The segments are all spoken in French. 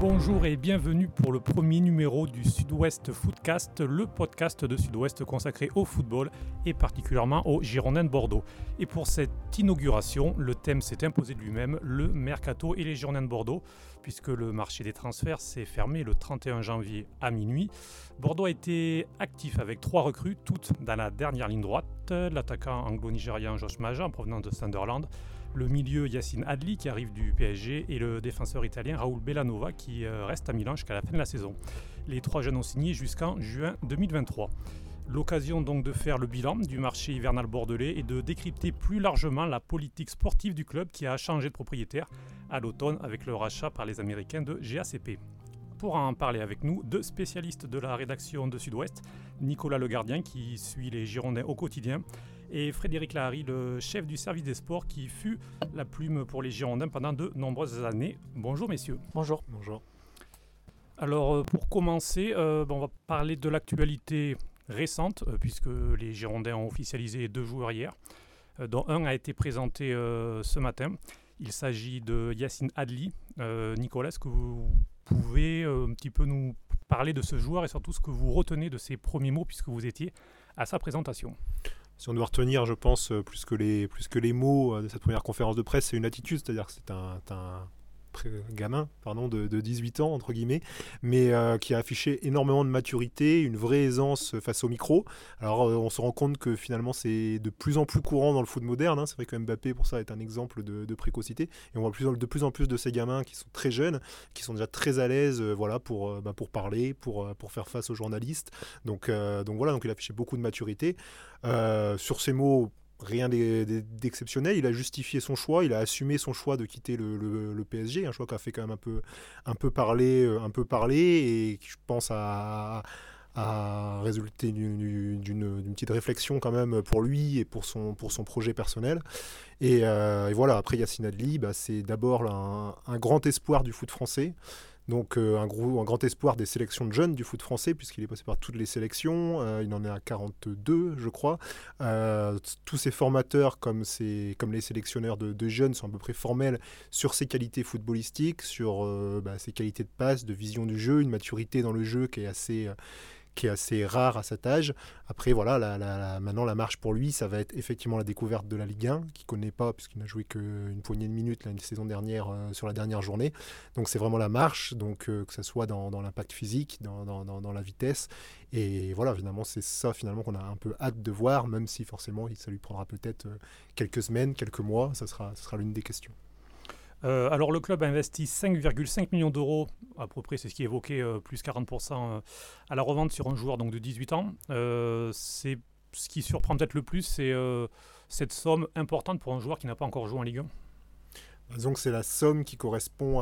Bonjour et bienvenue pour le premier numéro du Sud-Ouest Footcast, le podcast de Sud-Ouest consacré au football et particulièrement aux Girondins de Bordeaux. Et pour cette inauguration, le thème s'est imposé de lui-même, le mercato et les Girondins de Bordeaux, puisque le marché des transferts s'est fermé le 31 janvier à minuit. Bordeaux a été actif avec trois recrues, toutes dans la dernière ligne droite, l'attaquant anglo-nigérian Josh Maja en provenance de Sunderland, le milieu Yacine Adli qui arrive du PSG et le défenseur italien Raoul Bellanova qui euh, reste à Milan jusqu'à la fin de la saison. Les trois jeunes ont signé jusqu'en juin 2023. L'occasion donc de faire le bilan du marché hivernal bordelais et de décrypter plus largement la politique sportive du club qui a changé de propriétaire à l'automne avec le rachat par les Américains de GACP. Pour en parler avec nous, deux spécialistes de la rédaction de Sud-Ouest, Nicolas Le Gardien qui suit les Girondins au quotidien et Frédéric Lahari, le chef du service des sports qui fut la plume pour les Girondins pendant de nombreuses années. Bonjour messieurs. Bonjour. Bonjour. Alors euh, pour commencer, euh, on va parler de l'actualité récente, euh, puisque les Girondins ont officialisé deux joueurs hier, dont un a été présenté ce matin. Il s'agit de Yacine Adli. Nicolas, est-ce que vous pouvez un petit peu nous parler de ce joueur et surtout ce que vous retenez de ses premiers mots puisque vous étiez à sa présentation? Si on doit retenir, je pense, euh, plus que les, mots euh, de cette première conférence de presse, c'est une attitude, c'est-à-dire que c'est un, gamin pardon, de, 18 ans, entre guillemets, mais euh, qui a affiché énormément de maturité, une vraie aisance face au micro. Alors euh, on se rend compte que finalement c'est de plus en plus courant dans le foot moderne. Hein. C'est vrai que Mbappé, pour ça, est un exemple de, précocité. Et on voit de plus en plus de ces gamins qui sont très jeunes, qui sont déjà très à l'aise euh, voilà, pour, bah, pour parler, pour, pour faire face aux journalistes. Donc, donc voilà, donc il a affiché beaucoup de maturité. sur ces mots, rien d'exceptionnel. Il a justifié son choix, il a assumé son choix de quitter le, PSG, un choix qui a fait quand même un peu, un peu parler, euh, un peu parler, et qui je pense a, résulté d'une petite réflexion quand même pour lui et pour son, projet personnel. Et, euh, voilà, après Yacine Adli, bah, c'est d'abord un, grand espoir du foot français. Donc euh, un, gros, un grand espoir des sélections de jeunes du foot français, puisqu'il est passé par toutes les sélections. Euh, il en est à 42, je crois. Euh, tous ces formateurs, comme, comme les sélectionneurs de, jeunes, sont à peu près formels sur ses qualités footballistiques, sur bah, ses qualités de passe, de vision du jeu, une maturité dans le jeu qui est assez qui est assez rare à cet âge. Après, voilà, la, maintenant la marche pour lui, ça va être effectivement la découverte de la Ligue 1, qu'il connaît pas puisqu'il n'a joué qu'une poignée de minutes la saison dernière euh, sur la dernière journée. Donc c'est vraiment la marche, donc euh, que ce soit dans, l'impact physique, dans, la vitesse. Et voilà, finalement, c'est ça finalement qu'on a un peu hâte de voir, même si forcément ça lui prendra peut-être euh, quelques semaines, quelques mois. Ça sera l'une des questions. Euh, alors le club a investi 5,5 millions d'euros, à peu près c'est ce qui est évoqué, euh, plus 40% euh, à la revente sur un joueur donc, de 18 ans. c'est ce qui surprend peut-être le plus, c'est cette somme importante pour un joueur qui n'a pas encore joué en Ligue 1. Disons c'est la somme qui correspond,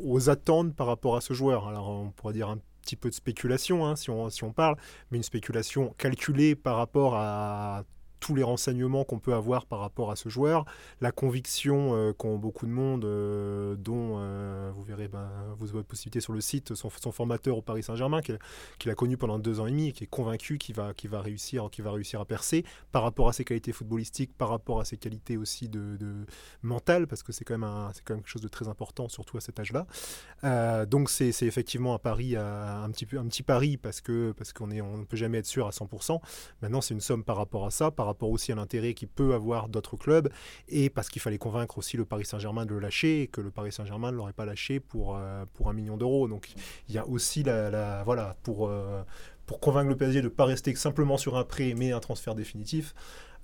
aux attentes par rapport à ce joueur. Alors on pourrait dire un petit peu de spéculation hein, si on parle, mais une spéculation calculée par rapport à tous les renseignements qu'on peut avoir par rapport à ce joueur, la conviction euh, qu'ont beaucoup de monde, euh, dont euh, vous verrez, ben, vous avez possibilité sur le site, son, formateur au Paris Saint-Germain, qu'il a connu pendant deux ans et demi, qui est convaincu qu'il va, va, réussir, va réussir à percer par rapport à ses qualités footballistiques, par rapport à ses qualités aussi de, mentales, parce que c'est quand, même quand même quelque chose de très important, surtout à cet âge-là. donc c'est effectivement un pari, un, petit, un petit pari, parce qu'on parce qu'on on ne peut jamais être sûr à 100%. Maintenant, c'est une somme par rapport à ça, par rapport rapport aussi à l'intérêt qu'il peut avoir d'autres clubs, et parce qu'il fallait convaincre aussi le Paris Saint-Germain de le lâcher, et que le Paris Saint-Germain ne l'aurait pas lâché pour, euh, pour un million d'euros. Donc il y a aussi la, voilà, pour, euh, pour convaincre le PSG de ne pas rester simplement sur un prêt, mais un transfert définitif,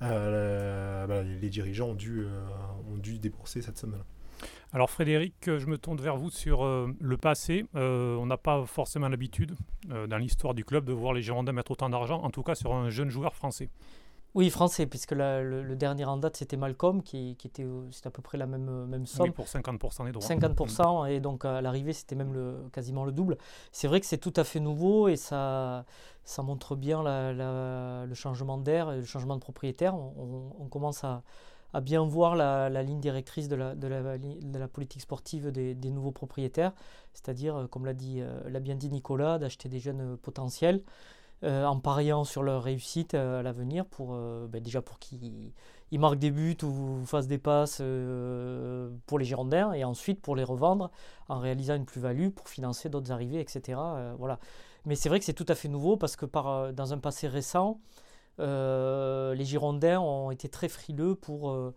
euh, bah, les dirigeants ont dû, ont dû débourser cette somme-là. Alors Frédéric, je me tourne vers vous sur le passé. on n'a pas forcément l'habitude dans l'histoire du club de voir les Girondins mettre autant d'argent, en tout cas sur un jeune joueur français. Oui, français, puisque le, dernier en date, c'était Malcolm, qui, qui était c'était à peu près la même, même somme. Oui, pour 50% des droits. 50%, et donc à l'arrivée, c'était même le, quasiment le double. C'est vrai que c'est tout à fait nouveau, et ça, ça montre bien la, le changement d'air et le changement de propriétaire. On, commence à, à, bien voir la, ligne directrice de la, de de la politique sportive des, des nouveaux propriétaires, c'est-à-dire, comme l'a, dit, euh, l'a bien dit Nicolas, d'acheter des jeunes potentiels. Euh, en pariant sur leur réussite euh, à l'avenir, pour, euh, ben déjà pour qu'ils ils marquent des buts ou fassent des passes pour les Girondins et ensuite pour les revendre en réalisant une plus-value pour financer d'autres arrivées, etc. voilà. Mais c'est vrai que c'est tout à fait nouveau parce que dans un passé récent, les Girondins ont été très frileux pour,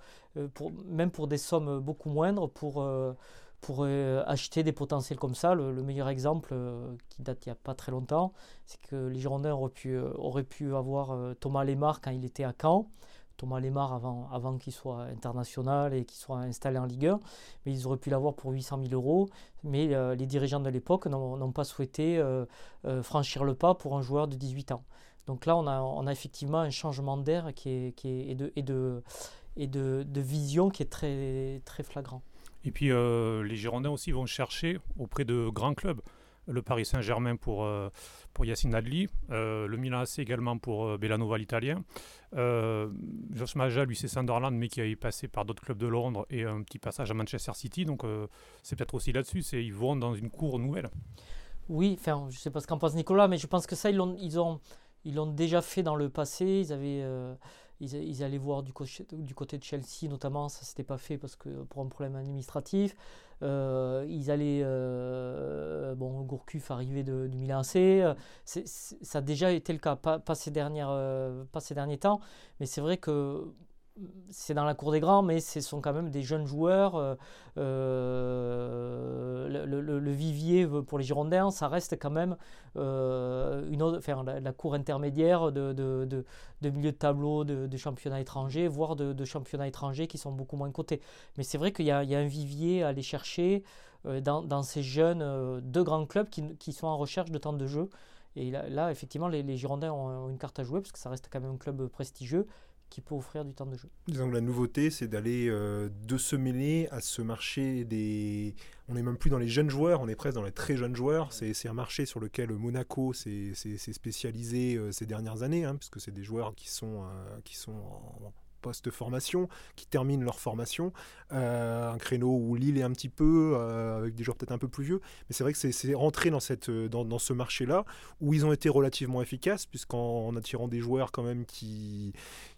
même pour des sommes beaucoup moindres pour pour euh, acheter des potentiels comme ça. Le, meilleur exemple, euh, qui date il n'y a pas très longtemps, c'est que les Girondins auraient pu, euh, avoir Thomas Lemar quand il était à Caen. Thomas Lemar avant, qu'il soit international et qu'il soit installé en Ligue 1, mais ils auraient pu l'avoir pour 800 000 euros. Mais les dirigeants de l'époque n'ont pas souhaité franchir le pas pour un joueur de 18 ans. Donc là, on a, effectivement un changement d'air qui est, et, de, vision qui est très flagrant. Et puis euh, les Girondins aussi vont chercher auprès de grands clubs. Le Paris Saint-Germain pour, euh, pour Yacine Adli, euh, le Milan AC également pour Bellanova l'italien. Josh Maja, lui c'est Sunderland, mais qui a passé par d'autres clubs de Londres et un petit passage à Manchester City. Donc c'est peut-être aussi là-dessus, ils vont dans une cour nouvelle. Oui, enfin, je ne sais pas ce qu'en pense Nicolas, mais je pense que ça, ils l'ont ils ont, ils déjà fait dans le passé. Ils avaient ils, allaient voir du, du, côté de Chelsea notamment, ça s'était pas fait parce que pour un problème administratif. Euh, ils allaient, euh, bon, Gourcuff arrivé de, du Milan euh, ça a déjà été le cas, pas, ces, dernières, pas ces derniers temps, mais c'est vrai que c'est dans la cour des grands, mais ce sont quand même des jeunes joueurs. Euh, euh, le, vivier pour les Girondins, ça reste quand même euh, une la, cour intermédiaire de, de, de, milieu de tableau de, championnats étrangers, voire de, championnats étrangers qui sont beaucoup moins cotés. Mais c'est vrai qu'il y, a un vivier à aller chercher dans, ces jeunes de grands clubs qui, sont en recherche de temps de jeu. Et là, effectivement, les Girondins ont une carte à jouer parce que ça reste quand même un club prestigieux qui peut offrir du temps de jeu. Disons que la nouveauté, c'est d'aller euh, de se mêler à ce marché des. On n'est même plus dans les jeunes joueurs, on est presque dans les très jeunes joueurs. C'est un marché sur lequel Monaco s'est spécialisé euh, ces dernières années, hein, puisque c'est des joueurs qui sont, euh, qui sont en post-formation, qui terminent leur formation. un créneau où Lille est un petit peu, avec des joueurs peut-être un peu plus vieux. Mais c'est vrai que c'est rentré dans, cette, dans, dans ce marché-là, où ils ont été relativement efficaces, puisqu'en attirant des joueurs quand même qui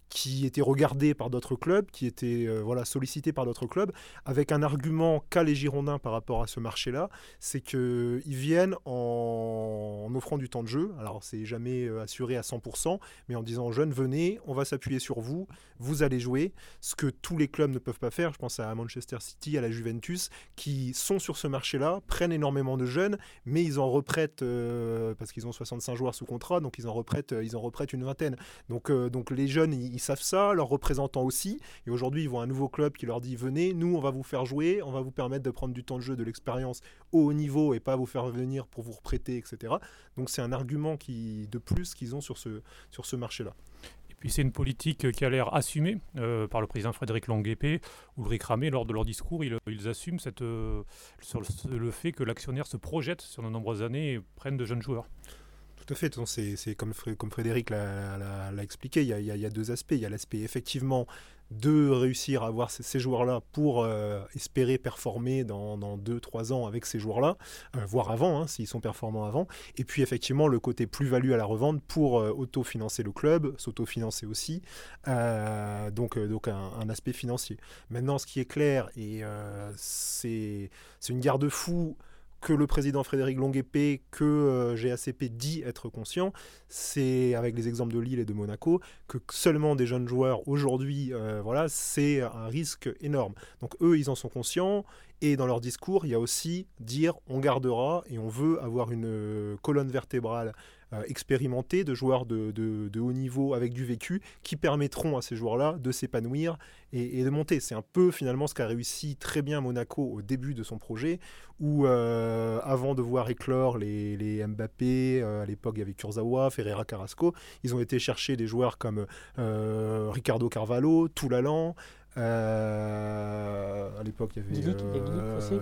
qui étaient regardés par d'autres clubs, qui étaient euh, voilà, sollicités par d'autres clubs, avec un argument qu'a les Girondins par rapport à ce marché-là, c'est qu'ils viennent en... offrant du temps de jeu. Alors, c'est jamais euh, assuré à 100%, mais en disant jeunes, venez, on va s'appuyer sur vous, vous allez jouer. Ce que tous les clubs ne peuvent pas faire, je pense à Manchester City, à la Juventus, qui sont sur ce marché-là, prennent énormément de jeunes, mais ils en reprêtent, euh, parce qu'ils ont 65 joueurs sous contrat, donc ils en reprêtent, ils en reprêtent une vingtaine. Donc, donc les jeunes, ils ils savent ça, leurs représentants aussi. Et aujourd'hui, ils voient un nouveau club qui leur dit venez, nous, on va vous faire jouer, on va vous permettre de prendre du temps de jeu, de l'expérience au haut niveau et pas vous faire venir pour vous reprêter, etc. Donc c'est un argument qui, de plus qu'ils ont sur ce, sur ce marché-là. Et puis c'est une politique qui a l'air assumée euh, par le président Frédéric Longuepé, Ulrich Ramé, lors de leur discours, ils, assument cette, euh, sur le, le, fait que l'actionnaire se projette sur de nombreuses années et prenne de jeunes joueurs. Tout à fait, c'est comme, Frédéric l'a expliqué, il y, a, deux aspects. Il y a l'aspect effectivement de réussir à avoir ces, joueurs-là pour euh, espérer performer dans, dans 2-3 ans avec ces joueurs-là, euh, voire avant, hein, s'ils sont performants avant. Et puis effectivement le côté plus-value à la revente pour euh, autofinancer le club, s'autofinancer aussi, donc, donc un, aspect financier. Maintenant ce qui est clair, et c'est une garde-fou que le président Frédéric Longuepé, que euh, GACP dit être conscient, c'est avec les exemples de Lille et de Monaco, que seulement des jeunes joueurs aujourd'hui, euh, voilà, c'est un risque énorme. Donc eux, ils en sont conscients. Et dans leur discours, il y a aussi dire on gardera et on veut avoir une euh, colonne vertébrale euh, expérimentés, de joueurs de, de, haut niveau avec du vécu, qui permettront à ces joueurs-là de s'épanouir et, de monter. C'est un peu finalement ce qu'a réussi très bien Monaco au début de son projet, où euh, avant de voir éclore les, les Mbappé, euh, à l'époque il y avait Kurzawa, Ferreira Carrasco, ils ont été chercher des joueurs comme Ricardo Carvalho, Toulalan, à l'époque, il y avait. Euh, aussi.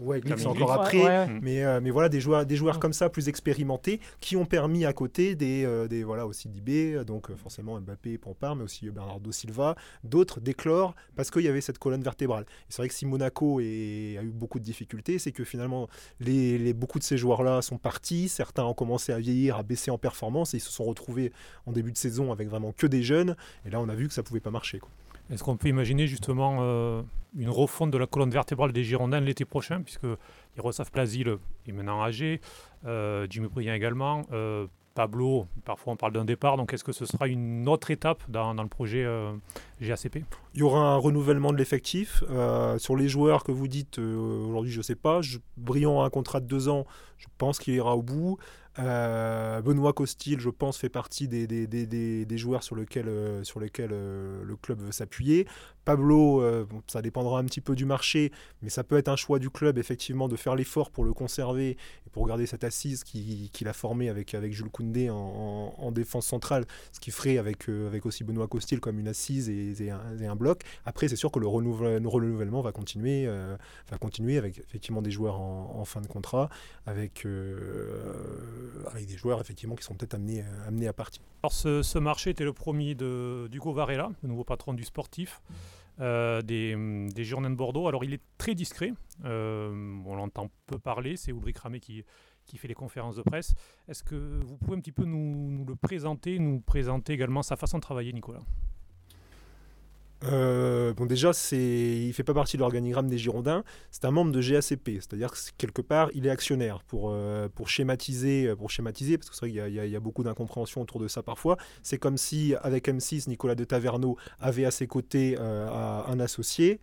ouais, c'est encore après. Mais, euh, mais voilà, des joueurs, des joueurs comme ça, plus expérimentés, qui ont permis à côté des, des voilà, aussi d'IB, donc forcément Mbappé et Pampard, mais aussi Bernardo Silva, d'autres d'éclore, parce qu'il y avait cette colonne vertébrale. C'est vrai que si Monaco est, a eu beaucoup de difficultés, c'est que finalement, les, les, beaucoup de ces joueurs-là sont partis, certains ont commencé à vieillir, à baisser en performance, et ils se sont retrouvés en début de saison avec vraiment que des jeunes, et là on a vu que ça pouvait pas marcher. Quoi. Est-ce qu'on peut imaginer justement euh, une refonte de la colonne vertébrale des Girondins l'été prochain, puisque Yaroslav Plazil est maintenant âgé, euh, Jimmy Briand également, euh, Pablo, parfois on parle d'un départ, donc est-ce que ce sera une autre étape dans, le projet GACP Il y aura un renouvellement de l'effectif. sur les joueurs que vous dites, aujourd'hui je ne sais pas, Briand a un contrat de deux ans, je pense qu'il ira au bout. Euh, Benoît Costil, je pense, fait partie des, des, des, des joueurs sur lesquels, euh, sur euh, le club veut s'appuyer. Pablo, ça dépendra un petit peu du marché, mais ça peut être un choix du club, effectivement, de faire l'effort pour le conserver et pour garder cette assise qu'il a formée avec, avec Jules Koundé en, en, défense centrale, ce qui ferait avec, avec aussi Benoît Costil comme une assise et, un, bloc. Après, c'est sûr que le renouvellement, renouvellement va, continuer, va continuer avec effectivement des joueurs en, en fin de contrat, avec euh, avec des joueurs effectivement qui sont peut-être amenés, euh, à partir. Alors ce, marché était le premier de d'Hugo Varela, le nouveau patron du sportif. Euh, des, des de Bordeaux. Alors il est très discret, on l'entend peu parler, c'est Ulrich Ramé qui, fait les conférences de presse. Est-ce que vous pouvez un petit peu nous le présenter, nous présenter également sa façon de travailler, Nicolas? Euh, bon déjà, il fait pas partie de l'organigramme des Girondins. C'est un membre de GACP, c'est-à-dire que quelque part, il est actionnaire pour euh, pour schématiser, pour schématiser, parce que c'est vrai qu'il y, a, beaucoup d'incompréhension autour de ça parfois. C'est comme si avec M6, Nicolas de Taverneau avait à ses côtés euh, un associé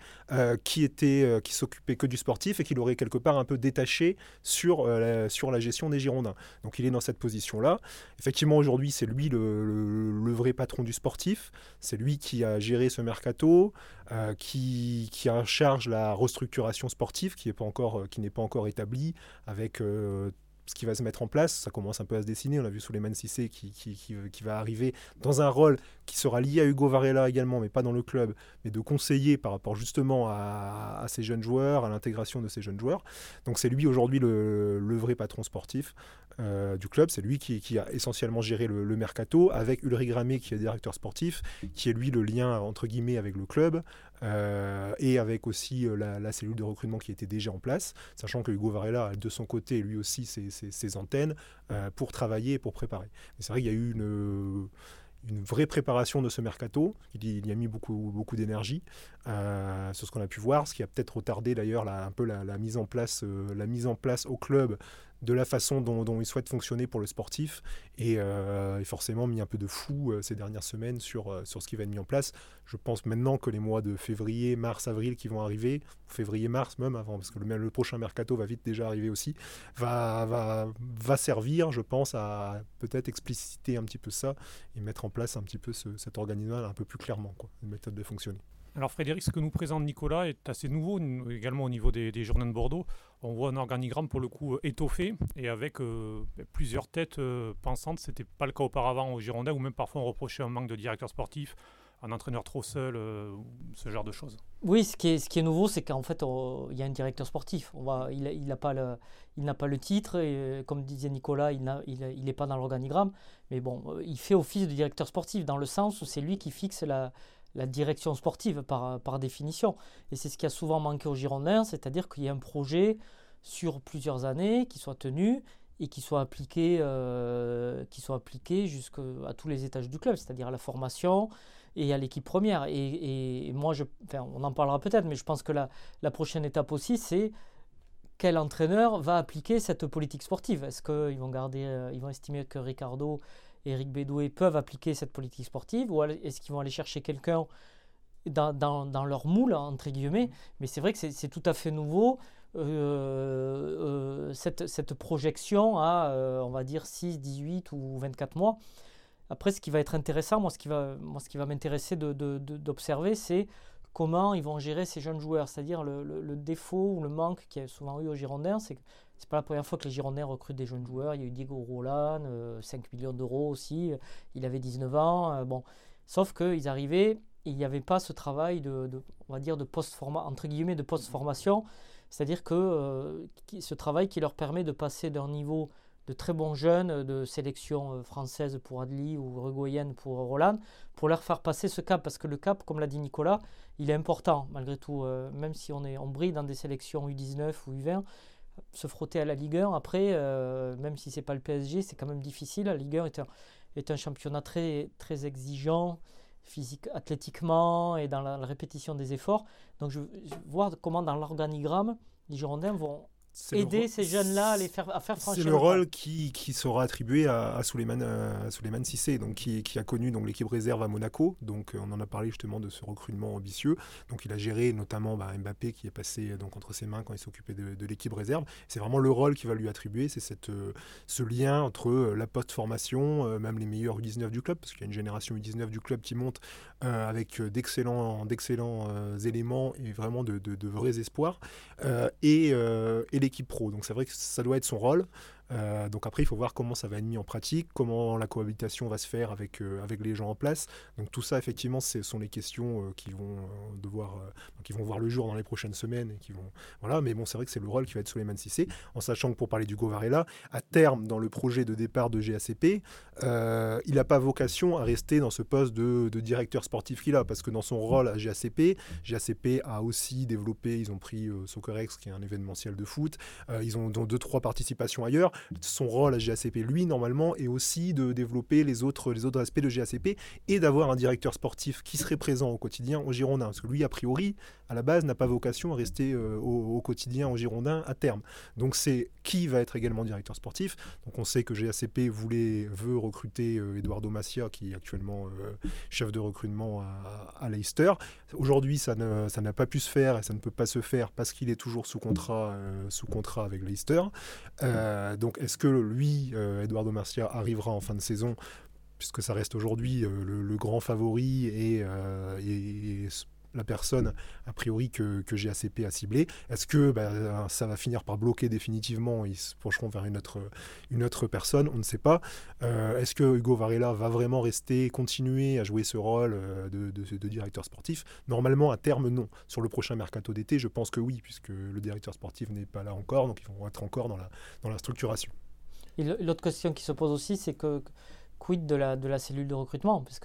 qui était qui s'occupait que du sportif et qui l'aurait quelque part un peu détaché sur la, sur la gestion des Girondins. Donc il est dans cette position-là. Effectivement, aujourd'hui, c'est lui le, le vrai patron du sportif. C'est lui qui a géré ce mercato euh, qui, qui en charge la restructuration sportive qui n'est pas encore, euh, qui pas encore établie avec euh, ce qui va se mettre en place, ça commence un peu à se dessiner. On a vu Souleymane Sissé qui, qui, qui, qui, va arriver dans un rôle qui sera lié à Hugo Varela également, mais pas dans le club, mais de conseiller par rapport justement à, à ces jeunes joueurs, à l'intégration de ces jeunes joueurs. Donc c'est lui aujourd'hui le, le, vrai patron sportif euh, du club. C'est lui qui, a essentiellement géré le, mercato, avec Ulrich Gramé qui est directeur sportif, qui est lui le lien entre guillemets avec le club, euh, et avec aussi euh, la, cellule de recrutement qui était déjà en place, sachant que Hugo Varela a de son côté lui aussi ses, antennes pour travailler et pour préparer. C'est vrai qu'il y a eu une vraie préparation de ce mercato. Il y a mis beaucoup, beaucoup d'énergie sur ce qu'on a pu voir, ce qui a peut-être retardé d'ailleurs un peu la, mise en place, la mise en place au club de la façon dont, il souhaite fonctionner pour le sportif et, euh, forcément mis un peu de fou euh, ces dernières semaines sur, euh, sur ce qui va être mis en place. Je pense maintenant que les mois de février, mars, avril qui vont arriver, février, mars même avant, parce que le, prochain mercato va vite déjà arriver aussi, va, va, va servir, je pense, à peut-être expliciter un petit peu ça et mettre en place un petit peu cet organisme un peu plus clairement, quoi, une méthode de fonctionner. Alors Frédéric, ce que nous présente Nicolas est assez nouveau également au niveau des, des de Bordeaux. On voit un organigramme pour le coup euh, étoffé et avec euh, plusieurs têtes euh, pensantes. Ce n'était pas le cas auparavant au Girondins où même parfois on reprochait un manque de directeur sportif, un entraîneur trop seul, ce genre de choses. Oui, ce qui est, nouveau, c'est qu'en fait il y a un directeur sportif. Il n'a pas, le, titre et comme disait Nicolas, il n'est pas dans l'organigramme. Mais bon, il fait office de directeur sportif dans le sens où c'est lui qui fixe la la direction sportive par, par définition. Et c'est ce qui a souvent manqué aux Girondins, c'est-à-dire qu'il y a un projet sur plusieurs années qui soit tenu et qui soit appliqué, euh, qui soit appliqué jusqu'à tous les étages du club, c'est-à-dire à la formation et à l'équipe première. Et, moi, je, enfin, on en parlera peut-être, mais je pense que la, la prochaine étape aussi, c'est quel entraîneur va appliquer cette politique sportive? Est-ce qu'ils vont garder, euh, ils vont estimer que Ricardo Eric Bédoué peuvent appliquer cette politique sportive ou est-ce qu'ils vont aller chercher quelqu'un dans, dans, leur moule, entre guillemets? Mais c'est vrai que c'est tout à fait nouveau. Euh, euh, cette, cette, projection à, euh, on va dire, 6, 18 ou 24 mois. Après, ce qui va être intéressant, moi, ce qui va, moi, ce qui va m'intéresser d'observer, c'est comment ils vont gérer ces jeunes joueurs. C'est-à-dire le, le, défaut ou le manque qu'il y a souvent eu aux Girondins, c'est que c'est pas la première fois que les Girondins recrutent des jeunes joueurs. Il y a eu Diego Roland, 5 euh, millions d'euros aussi. Il avait 19 ans. Euh, bon. Sauf qu'ils arrivaient, il n'y avait pas ce travail de, on va dire, de post entre guillemets, de post-formation. C'est-à-dire que euh, ce travail qui leur permet de passer d'un niveau de très bons jeunes de sélection française pour Adli ou uruguayenne pour Roland, pour leur faire passer ce cap. Parce que le cap, comme l'a dit Nicolas, il est important malgré tout. même si on, est, on brille dans des sélections U19 ou U20, se frotter à la Ligue 1. Après, euh, même si c'est pas le PSG, c'est quand même difficile. La Ligue 1 est un, championnat très, très exigeant physique, athlétiquement et dans la, répétition des efforts. Donc je, je voir comment dans l'organigramme, les Girondins vont aider ces jeunes-là à, les faire, à faire franchir C'est le rôle qui, qui, sera attribué à, à Souleymane, à Sissé, donc qui, qui, a connu donc l'équipe réserve à Monaco. Donc euh, on en a parlé justement de ce recrutement ambitieux. Donc il a géré notamment bah, Mbappé qui est passé euh, donc entre ses mains quand il s'occupait de, de l'équipe réserve. C'est vraiment le rôle qui va lui attribuer, c'est cette euh, ce lien entre la post-formation, même les meilleurs U19 du club, parce qu'il y a une génération U19 du club qui monte avec d'excellents d'excellents éléments et vraiment de, de vrais espoirs, et, et l'équipe pro. Donc c'est vrai que ça doit être son rôle. Euh, donc après, il faut voir comment ça va être mis en pratique, comment la cohabitation va se faire avec, euh, avec les gens en place. Donc tout ça, effectivement, ce sont les questions euh, qui vont devoir, qui vont voir le jour dans les prochaines semaines qui vont, voilà. Mais bon, c'est vrai que c'est le rôle qui va être Suleiman Sissé, en sachant que pour parler du Varela, à terme, dans le projet de départ de GACP, il n'a pas vocation à rester dans ce poste de, directeur sportif qu'il a, parce que dans son rôle à GACP, GACP a aussi développé, ils ont pris Soccerex, qui est un événementiel de foot, ils ont deux trois participations ailleurs son rôle à GACP, lui, normalement, est aussi de développer les autres, les autres aspects de GACP et d'avoir un directeur sportif qui serait présent au quotidien au Girondin. Parce que lui, a priori, à la base, n'a pas vocation à rester euh, au, quotidien au Girondin à terme. Donc c'est qui va être également directeur sportif. Donc on sait que GACP voulait, veut recruter euh, Eduardo Macia, qui est actuellement euh, chef de recrutement à, Leicester. Aujourd'hui, ça n'a ça pas pu se faire et ça ne peut pas se faire parce qu'il est toujours sous contrat, sous contrat avec Leicester. donc est-ce que lui, Eduardo Macia, arrivera en fin de saison puisque ça reste aujourd'hui le, grand favori et, et, la personne, a priori, que, que GACP a ciblé Est-ce que bah, ça va finir par bloquer définitivement Ils se pencheront vers une autre, une autre personne? On ne sait pas. Euh, est-ce que Hugo Varela va vraiment rester, continuer à jouer ce rôle euh, de, de, directeur sportif? Normalement, à terme, non. Sur le prochain mercato d'été, je pense que oui, puisque le directeur sportif n'est pas là encore, donc ils vont être encore dans la, dans la structuration. l'autre question qui se pose aussi, c'est que quid de la, de la cellule de recrutement? Parce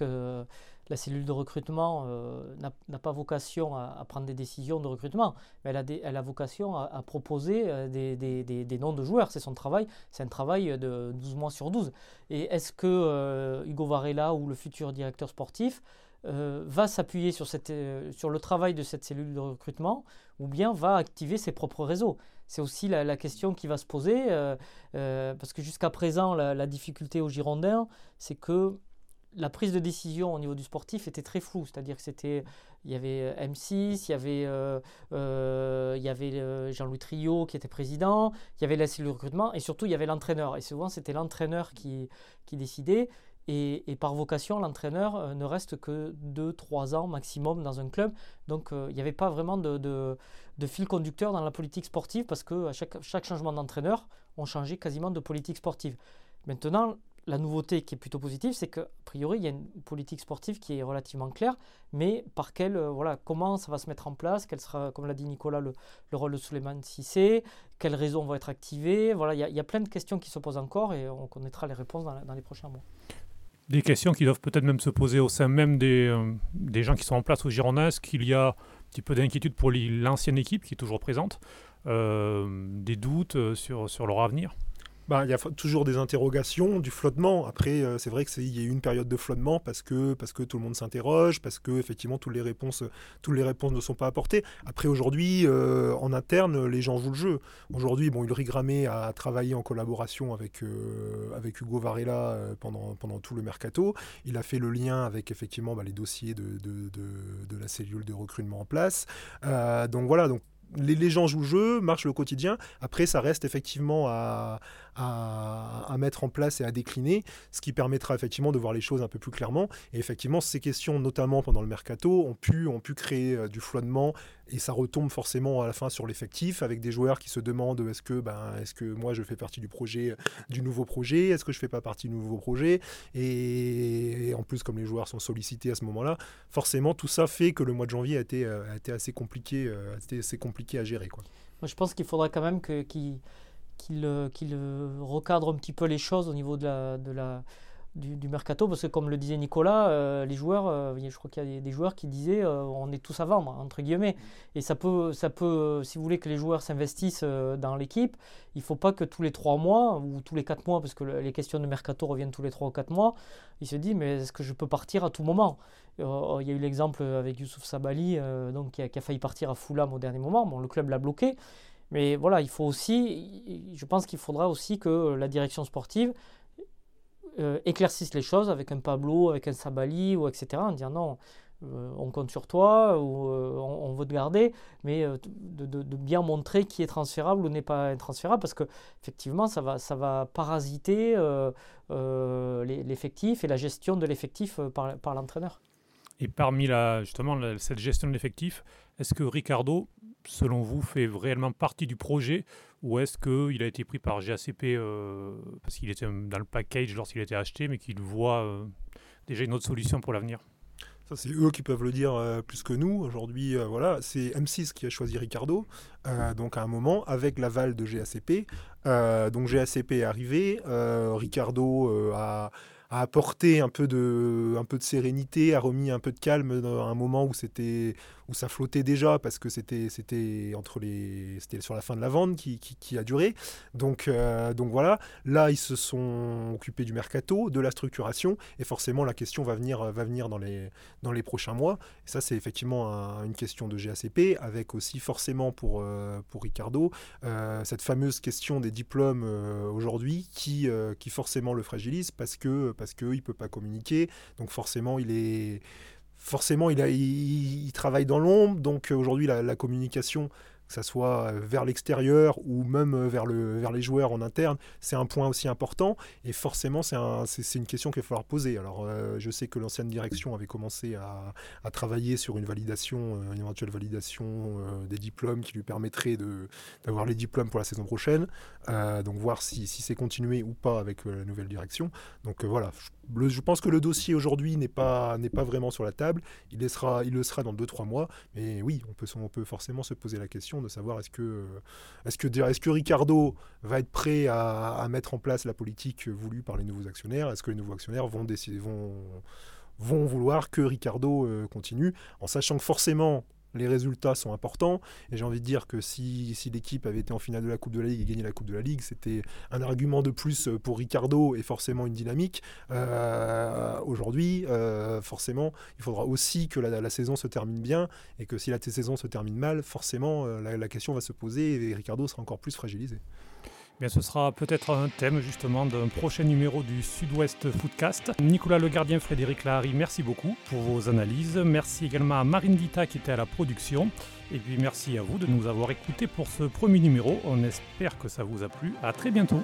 la cellule de recrutement euh, n'a pas vocation à, prendre des décisions de recrutement, mais elle a, vocation à, proposer euh, des, noms de joueurs. C'est son travail, c'est un travail de 12 mois sur 12. Et est-ce que euh, Hugo Varela ou le futur directeur sportif va s'appuyer sur, le travail de cette cellule de recrutement ou bien va activer ses propres réseaux? C'est aussi la, question qui va se poser, parce que jusqu'à présent, la difficulté aux Girondins, c'est que la prise de décision au niveau du sportif était très floue, c'est-à-dire que c'était, il y avait euh, M6, il y avait, euh, euh, avait Jean-Louis Trio qui était président, il y avait la cellule recrutement et surtout il y avait l'entraîneur. Et souvent c'était l'entraîneur qui, décidait. Et, par vocation, l'entraîneur ne reste que 2-3 ans maximum dans un club. Donc il n'y avait pas vraiment de, fil conducteur dans la politique sportive parce que chaque, chaque changement d'entraîneur, on changeait quasiment de politique sportive. Maintenant, la nouveauté qui est plutôt positive, c'est qu'a priori, il y a une politique sportive qui est relativement claire, mais par quelle, euh, voilà, comment ça va se mettre en place, quel sera, comme l'a dit Nicolas, le, rôle de Suleiman Sissé, quelles raisons vont être activées. Voilà, il y, a, plein de questions qui se posent encore et on connaîtra les réponses dans, les prochains mois. Des questions qui doivent peut-être même se poser au sein même des, euh, des gens qui sont en place au Girondins. Qu'il y a un petit peu d'inquiétude pour l'ancienne équipe qui est toujours présente euh, Des doutes sur, sur leur avenir bah, il y a toujours des interrogations, du flottement. Après, euh, c'est vrai qu'il y a eu une période de flottement parce que, parce que tout le monde s'interroge, parce que effectivement toutes les réponses, toutes les réponses ne sont pas apportées. Après, aujourd'hui, euh, en interne, les gens jouent le jeu. Aujourd'hui, bon, Ulrich Gramé a travaillé en collaboration avec, euh, avec Hugo Varela pendant, pendant tout le mercato. Il a fait le lien avec effectivement bah, les dossiers de, de, de, de, la cellule de recrutement en place. donc voilà, donc les, gens jouent le jeu, marchent le quotidien. Après, ça reste effectivement à, mettre en place et à décliner, ce qui permettra effectivement de voir les choses un peu plus clairement. Et effectivement, ces questions, notamment pendant le mercato, ont pu, ont pu créer euh, du flottement et ça retombe forcément à la fin sur l'effectif avec des joueurs qui se demandent est-ce que, ben, est-ce que moi je fais partie du projet, du nouveau projet, est-ce que je fais pas partie du nouveau projet? Et, en plus, comme les joueurs sont sollicités à ce moment-là, forcément tout ça fait que le mois de janvier a été, euh, a été assez compliqué, euh, a été assez compliqué à gérer. Quoi. Moi, je pense qu'il faudra quand même que, qu'il qu'il recadre un petit peu les choses au niveau de la, du, mercato, parce que comme le disait Nicolas, euh, les joueurs, euh, je crois qu'il y a des, joueurs qui disaient euh, on est tous à vendre, entre guillemets. Et ça peut, ça peut si vous voulez que les joueurs s'investissent dans l'équipe, il ne faut pas que tous les trois mois ou tous les quatre mois, parce que les questions de mercato reviennent tous les trois ou quatre mois, ils se disent mais est-ce que je peux partir à tout moment? Il y a eu l'exemple avec Youssouf Sabali, donc, qui a, qui, a, failli partir à Fulham au dernier moment. Bon, le club l'a bloqué. Mais voilà, il faut aussi, je pense qu'il faudra aussi que la direction sportive euh, éclaircissent les choses avec un Pablo, avec un Sabali, ou etc. En disant non, euh, on compte sur toi, ou euh, on, veut te garder, mais de, bien montrer qui est transférable ou n'est pas intransférable, parce que effectivement, ça va, parasiter l'effectif et la gestion de l'effectif par, par l'entraîneur. Et parmi la, justement cette gestion de l'effectif, est-ce que Ricardo, selon vous, fait réellement partie du projet ou est-ce qu'il a été pris par GACP euh, parce qu'il était dans le package lorsqu'il a été acheté, mais qu'il voit euh, déjà une autre solution pour l'avenir? Ça, c'est eux qui peuvent le dire euh, plus que nous. Aujourd'hui, voilà, c'est M6 qui a choisi Ricardo, donc à un moment, avec l'aval de GACP. donc GACP est arrivé, Ricardo a a apporté un peu de, un peu de sérénité, a remis un peu de calme dans un moment où c'était où ça flottait déjà parce que c'était c'était entre les c'était sur la fin de la vente qui, a duré. Donc euh, donc voilà, là ils se sont occupés du mercato, de la structuration et forcément la question va venir va venir dans les dans les prochains mois. Et ça c'est effectivement une question de GACP avec aussi forcément pour euh, pour Ricardo euh, cette fameuse question des diplômes aujourd'hui qui qui forcément le fragilise parce que parce qu'il ne peut pas communiquer. Donc forcément, il est forcément, il, a, il, travaille dans l'ombre. Donc aujourd'hui, la, communication que ce soit euh, vers l'extérieur ou même euh, vers, le, vers les joueurs en interne, c'est un point aussi important. Et forcément, c'est un, une question qu'il va falloir poser. Alors, euh, je sais que l'ancienne direction avait commencé à, à, travailler sur une validation, une éventuelle validation des diplômes qui lui permettrait d'avoir les diplômes pour la saison prochaine. donc, voir si, si c'est continué ou pas avec la nouvelle direction. Donc, voilà. Je, pense que le dossier aujourd'hui n'est pas, pas vraiment sur la table. Il, il le sera dans 2-3 mois. Mais oui, on peut, on peut forcément se poser la question de savoir est-ce que, est-ce que, est-ce que Ricardo va être prêt à, mettre en place la politique voulue par les nouveaux actionnaires? Est-ce que les nouveaux actionnaires vont, décider, vont, vont vouloir que Ricardo euh, continue? En sachant que forcément, les résultats sont importants. Et j'ai envie de dire que si, si l'équipe avait été en finale de la Coupe de la Ligue et gagné la Coupe de la Ligue, c'était un argument de plus pour Ricardo et forcément une dynamique. Euh, aujourd'hui, euh, forcément, il faudra aussi que la, saison se termine bien et que si la saison se termine mal, forcément, euh, la question va se poser et Ricardo sera encore plus fragilisé ce sera peut-être un thème justement d'un prochain numéro du Sud-Ouest Footcast. Nicolas Le Gardien, Frédéric Lahari, merci beaucoup pour vos analyses. Merci également à Marine Dita qui était à la production. Et puis merci à vous de nous avoir écoutés pour ce premier numéro. On espère que ça vous a plu. À très bientôt.